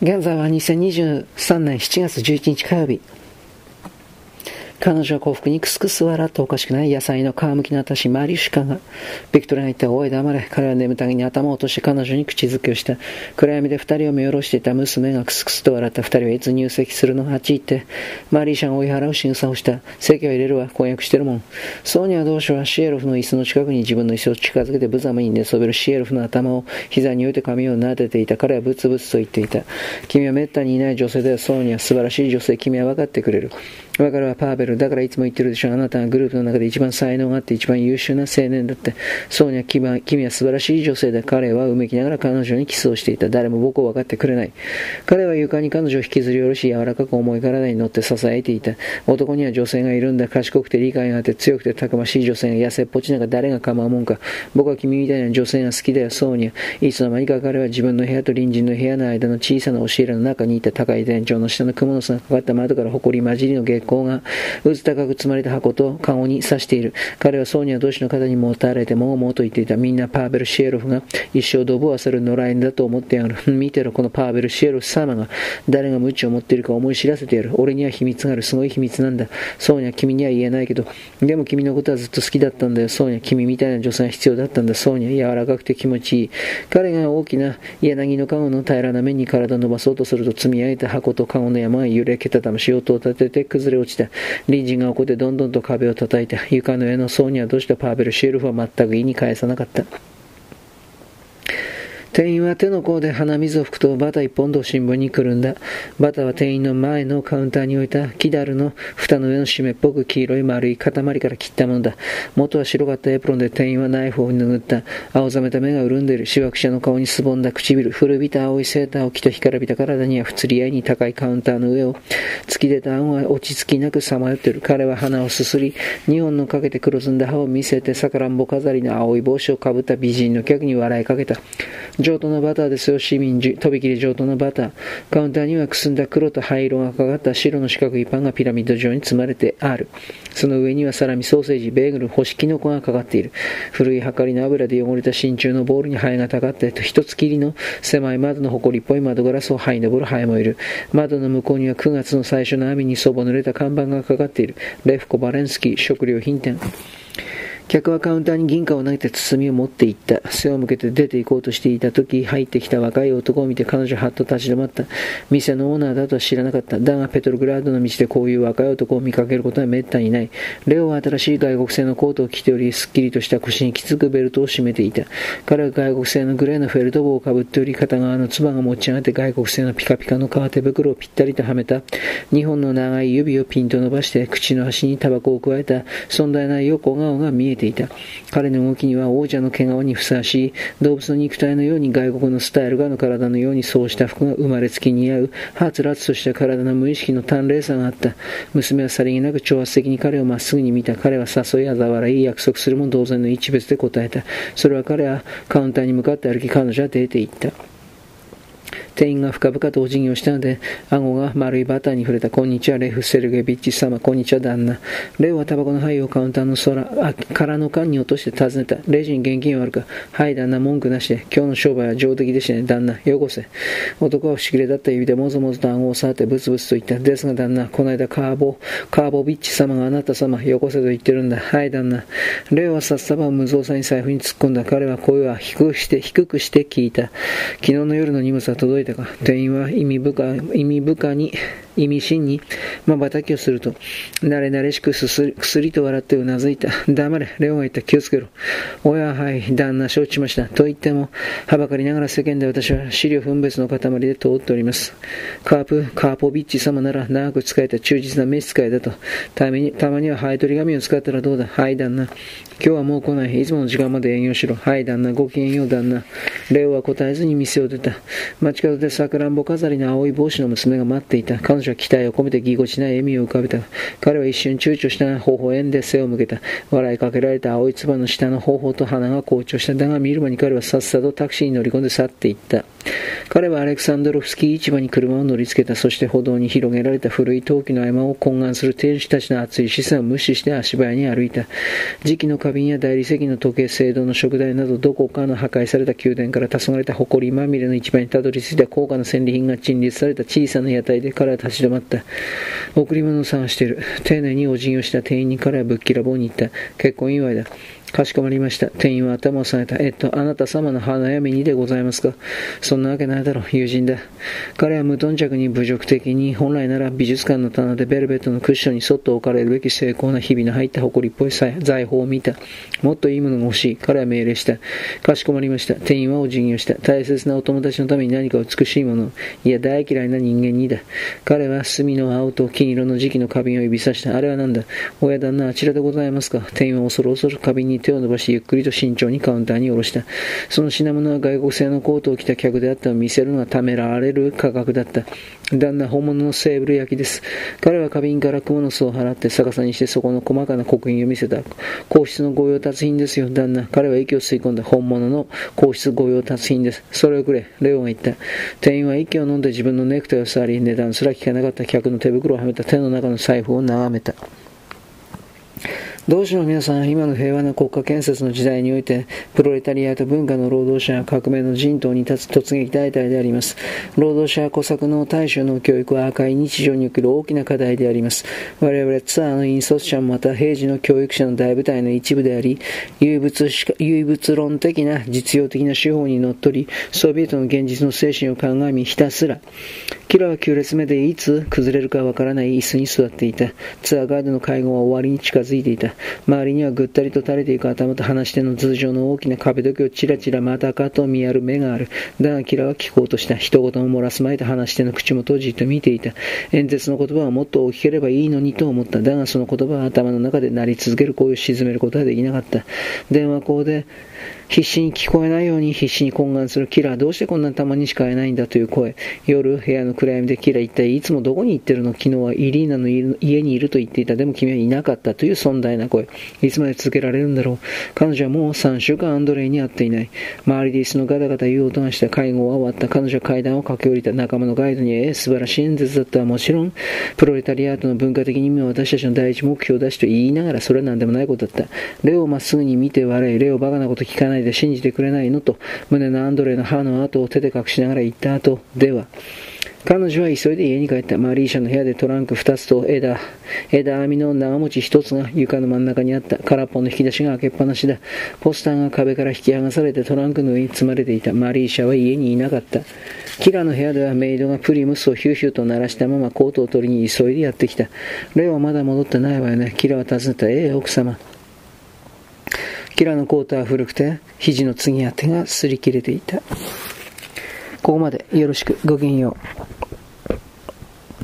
現在は2023年7月11日火曜日。彼女は幸福にクスクス笑っておかしくない野菜の皮むきの私、マリシカが、ビクトリアが言った、おい黙れ。彼は眠たげに頭を落として彼女に口づけをした。暗闇で二人を見下ろしていた娘がクスクスと笑った二人はいつ入籍するのあっち行って、マリシャが追い払う仕草をした。席を入れるわ、婚約してるもん。ソーニャ同士はシエロフの椅子の近くに自分の椅子を近づけて無様に寝そべるシエロフの頭を膝に置いて髪を撫でていた。彼はブツブツと言っていた。君は滅多にいない女性ではソーニャ、素晴らしい女性、君は分かってくれる。わかるわ、パーベル。だからいつも言ってるでしょ。あなたはグループの中で一番才能があって一番優秀な青年だって。そうには君は君は素晴らしい女性で、彼はうめきながら彼女にキスをしていた。誰も僕を分かってくれない。彼は床に彼女を引きずり下ろし、柔らかく重い体に乗って支えていた。男には女性がいるんだ。賢くて理解があって強くてたくましい女性が痩せっぽちなんか誰が構うもんか。僕は君みたいな女性が好きだよ、そうには。いつの間にか彼は自分の部屋と隣人の部屋の間の小さな押し入れの中にいた高い天井の下の蜘蛛の巣がかかった窓から埃混じりの月光が渦高く積まれた箱とカゴに刺している。彼はソーニャ同士の肩に持たれてもうもうと言っていた。みんなパーベル・シエロフが一生ドブを漁る野良犬だと思ってやる。見てろ、このパーベル・シエロフ様が誰が無知を持っているか思い知らせてやる。俺には秘密がある。すごい秘密なんだ。ソーニャ、君には言えないけど。でも君のことはずっと好きだったんだよ。ソーニャ、君みたいな女性が必要だったんだ。ソーニャ、柔らかくて気持ちいい。彼が大きな柳の籠の平らな面に体を伸ばそうとすると積み上げた箱と籠の山が揺れけたたまし音を立てて崩れ落ちた。隣人がここでどんどんと壁を叩いて、床の上の層にはどうしてパーベル・シェルフは全く意に返さなかった。店員は手の甲で鼻水を拭くとバタ一本と新聞にくるんだ。バタは店員の前のカウンターに置いたキダルの蓋の上の締めっぽく黄色い丸い塊から切ったものだ。元は白かったエプロンで店員はナイフを拭った。青ざめた目が潤んでいる。しわく者の顔にすぼんだ唇。古びた青いセーターを着た干からびた体には不釣り合いに高いカウンターの上を突き出た案は落ち着きなくさまよっている。彼は鼻をすすり、2本のかけて黒ずんだ歯を見せてさからんぼ飾りの青い帽子をかぶった美人の客に笑いかけた。上等のバターですよ、市民とびきり上等のバター。カウンターにはくすんだ黒と灰色がかかった白の四角いパンがピラミッド状に積まれてある。その上にはサラミ、ソーセージ、ベーグル、干しキノコがかかっている。古いはかりの油で汚れた真鍮のボールにハエがたかって、一つきりの狭い窓の埃っぽい窓ガラスを這い登るハエもいる。窓の向こうには9月の最初の雨にそぼ濡れた看板がかかっている。レフコ・バレンスキー食料品店。客はカウンターに銀貨を投げて包みを持っていった。背を向けて出て行こうとしていた時、入ってきた若い男を見て彼女はっと立ち止まった。店のオーナーだとは知らなかった。だが、ペトログラードの道でこういう若い男を見かけることは滅多にない。レオは新しい外国製のコートを着ており、すっきりとした腰にきつくベルトを締めていた。彼は外国製のグレーのフェルト帽をかぶっており、片側の唾が持ち上がって外国製のピカピカの革手袋をぴったりとはめた。2本の長い指をピンと伸ばして、口の端にタバコを加えた、尊大な横顔が見えていた。彼の動きには王者の毛皮にふさわしい動物の肉体のように外国のスタイルがの体のようにそうした服が生まれつき似合うはつらつとした体の無意識の端麗さがあった。娘はさりげなく挑発的に彼をまっすぐに見た。彼は誘いあざ笑い約束するも同然の一別で答えた。それは彼はカウンターに向かって歩き彼女は出て行った。店員が深々とお辞儀をしたので、顎が丸いバターに触れた。こんにちは、レフ・セルゲビッチ様。こんにちは、旦那。レオはタバコの灰をカウンターの空、あ、空の缶に落として尋ねた。レジに現金はあるかはい、旦那、文句なしで。今日の商売は上出来でしたね、旦那。よこせ。男は不思議だった指でもぞもぞと顎を触ってブツブツと言った。ですが、旦那、この間、カーボ、カーボビッチ様があなた様、よこせと言ってるんだ。はい、旦那。レオは札束を無造作に財布に突っ込んだ。彼は声は低くして、低くして聞いた。昨日の夜の荷物は届いたか店員は意味深意味深に。意味深に瞬きをすると、慣れ慣れしくすす薬と笑ってうなずいた。黙れ、レオが言った。気をつけろ。おや、はい、旦那承知しました。と言っても、はばかりながら世間で私は資料分別の塊で通っております。カープ、カーポビッチ様なら長く使えた忠実な召使いだと。ために、たまにはハエ取り紙を使ったらどうだ。はい、旦那。今日はもう来ない。いつもの時間まで営業しろ。はい、旦那。ごきげんよう、旦那。レオは答えずに店を出た。街角でさくらんぼ飾りの青い帽子の娘が待っていた。彼女は期待を込めてぎこちない笑みを浮かべた。彼は一瞬躊躇したが、微笑んで背を向けた。笑いかけられた青い唾の下の頬と鼻が紅潮した。だが見る間に彼はさっさとタクシーに乗り込んで去っていった。彼はアレクサンドロフスキー市場に車を乗り付けた。そして歩道に広げられた古い陶器の合間を懇願する店主たちの熱い視線を無視して足早に歩いた。磁気の花瓶や大理石の時計、聖堂の食台などどこかの破壊された宮殿から黄昏れた埃まみれの市場にたどり着いた高価な戦利品が陳列された小さな屋台で彼は立ち止まった。贈り物を探している。丁寧にお辞儀をした店員に彼はぶっきらぼうに言った。結婚祝いだ。かしこまりました。店員は頭を下げた。えっと、あなた様の花嫁にでございますか？そんなわけないだろう。友人だ。彼は無頓着に侮辱的に、本来なら美術館の棚でベルベットのクッションにそっと置かれるべき精巧な日々の入った埃っぽい財宝を見た。もっといいものが欲しい。彼は命令した。かしこまりました。店員はお辞儀をした。大切なお友達のために何か美しいもの。いや、大嫌いな人間にだ。彼は墨の青と金色の時期の花瓶を指さした。あれは何だ？親旦那、あちらでございますか？店員は恐る恐る花瓶に手を伸ばし、ゆっくりと慎重にカウンターに下ろした。その品物は外国製のコートを着た客であったを見せるのがためらわれる価格だった。旦那、本物のセーブル焼きです。彼は花瓶から蜘蛛の巣を払って逆さにしてそこの細かな刻印を見せた。皇室の御用達品ですよ、旦那。彼は息を吸い込んだ本物の皇室御用達品です。それをくれ、レオンが言った。店員は息を飲んで自分のネクタイを触り、値段すら聞かなかった客の手袋をはめた手の中の財布を眺めた。同志の皆さん、今の平和な国家建設の時代において、プロレタリアと文化の労働者革命の陣頭に立つ突撃大隊であります。労働者小作の大衆の教育は赤い日常における大きな課題であります。我々ツアーの引率者もまた平時の教育者の大部隊の一部であり、唯物唯物論的な実用的な手法にのっとり、ソビエトの現実の精神を鑑みひたすら、キラは9列目でいつ崩れるかわからない椅子に座っていた。ツアーガードの会合は終わりに近づいていた。周りにはぐったりと垂れていく頭と話し手の頭上の大きな壁時をちらちらまたかと見やる目がある。だがキラは聞こうとした。一言も漏らすまいと話し手の口も閉じて見ていた。演説の言葉はもっと大きければいいのにと思った。だがその言葉は頭の中で鳴り続ける声を沈めることはできなかった。電話口で必死に聞こえないように必死に懇願するキラー、どうしてこんなたまにしか会えないんだという声。夜、部屋の暗闇でキラー一体いつもどこに行ってるの？昨日はイリーナの家にいると言っていた。でも君はいなかったという尊大な声。いつまで続けられるんだろう。彼女はもう3週間アンドレイに会っていない。周りで椅子のガタガタ言う音がした会合は終わった。彼女は階段を駆け下りた仲間のガイドに、ええ、素晴らしい演説だった。もちろん、プロレタリアートの文化的に意味は私たちの第一目標だしと言いながら、それは何でもないことだった。レオをまっすぐに見て笑い、レオバカなこと聞かないで信じてくれないの？と、胸のアンドレの歯の跡を手で隠しながら言った後では、彼女は急いで家に帰った。マリーシャの部屋でトランク2つと枝、枝編みの長持ち1つが床の真ん中にあった。空っぽの引き出しが開けっぱなしだ。ポスターが壁から引き剥がされてトランクの上に積まれていた。マリーシャは家にいなかった。キラの部屋ではメイドがプリムスをヒューヒューと鳴らしたままコートを取りに急いでやってきた。レオはまだ戻ってないわよね。キラは尋ねた。ええ、奥様。キラのコートは古くて、肘の継ぎ当てが擦り切れていた。ここまでよろしく。ごきげんよう。